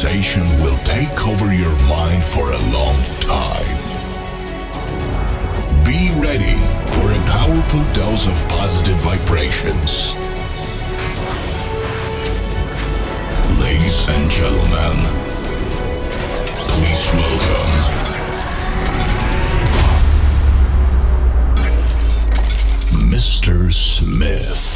sensation will take over your mind for a long time. Be ready for a powerful dose of positive vibrations. Ladies and gentlemen, please welcome Mr. Smith.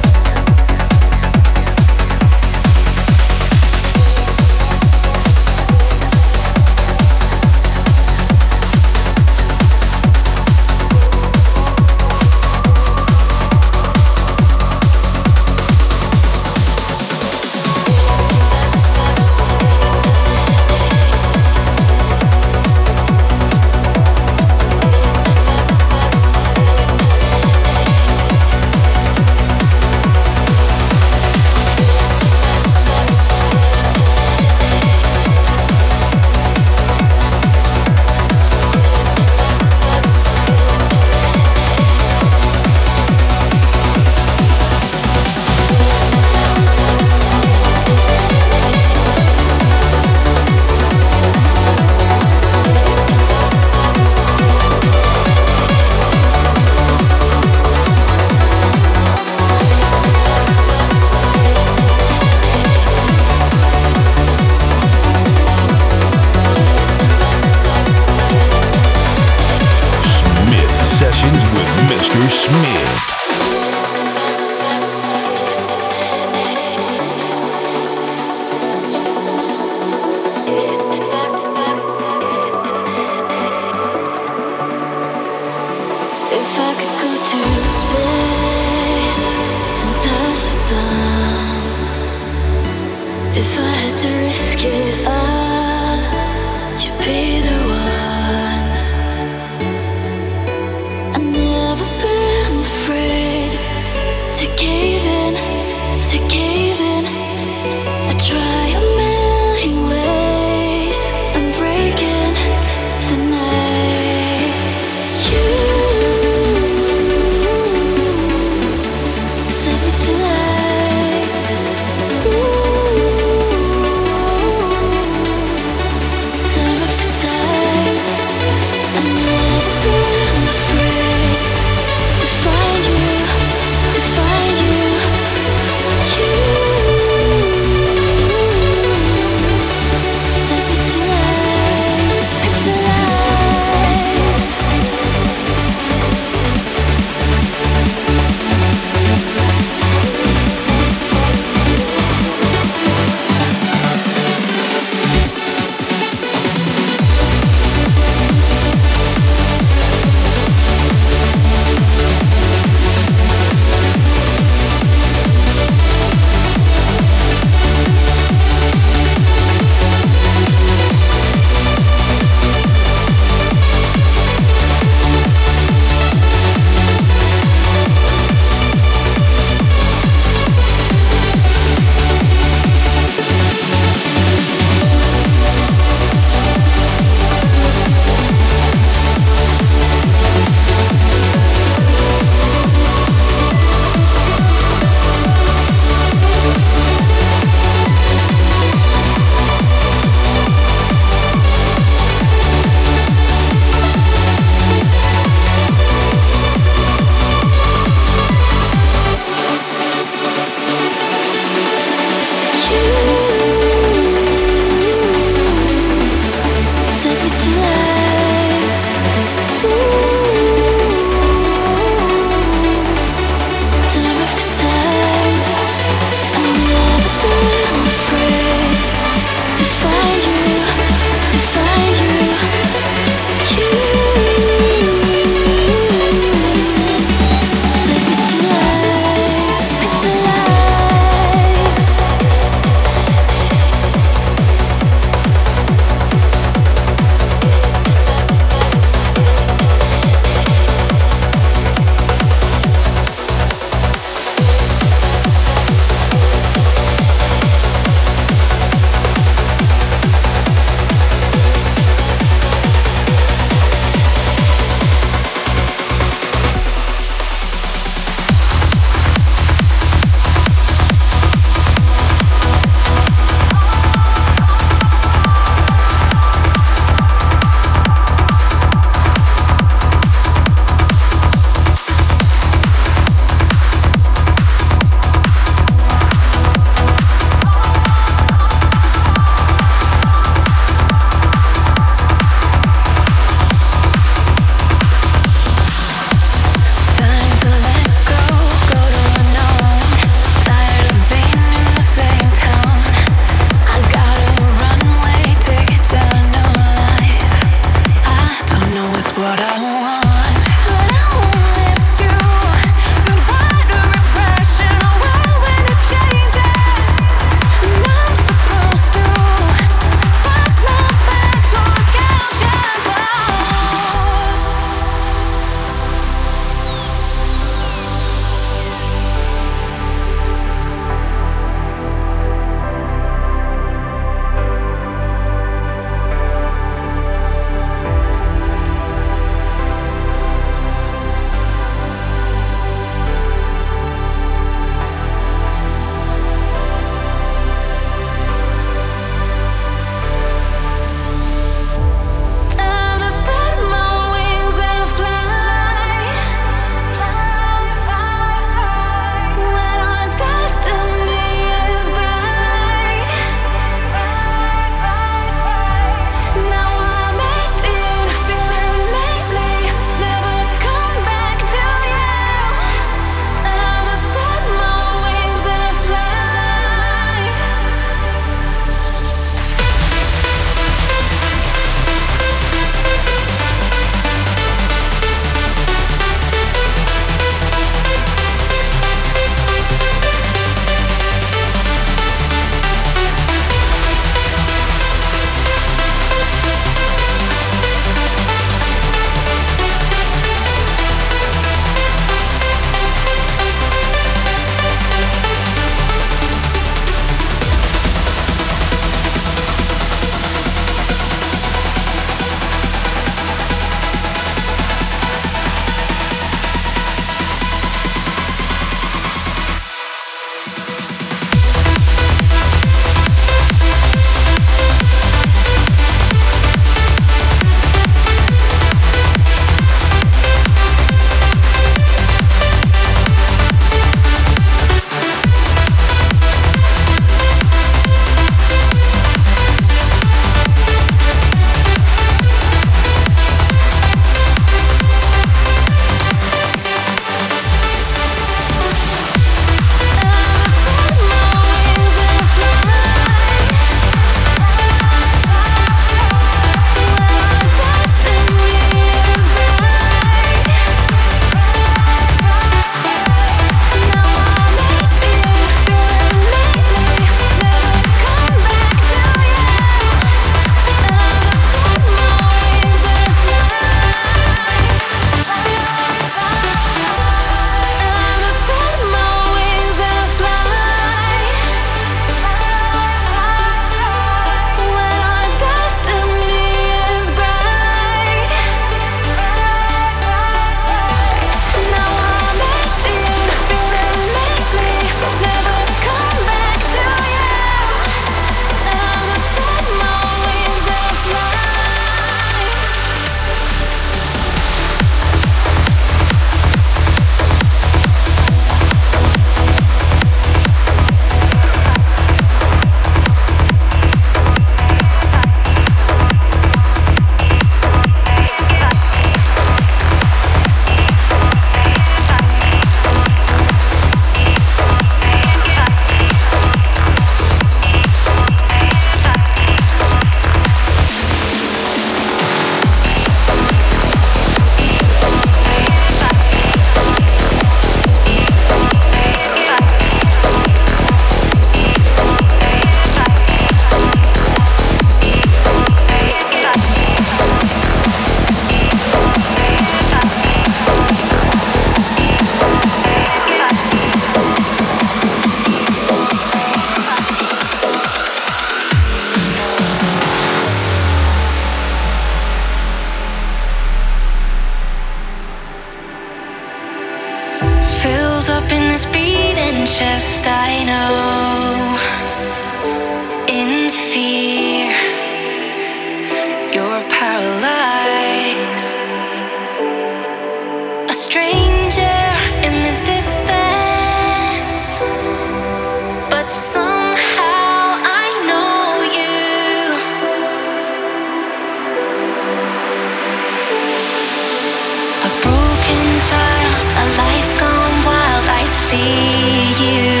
See you.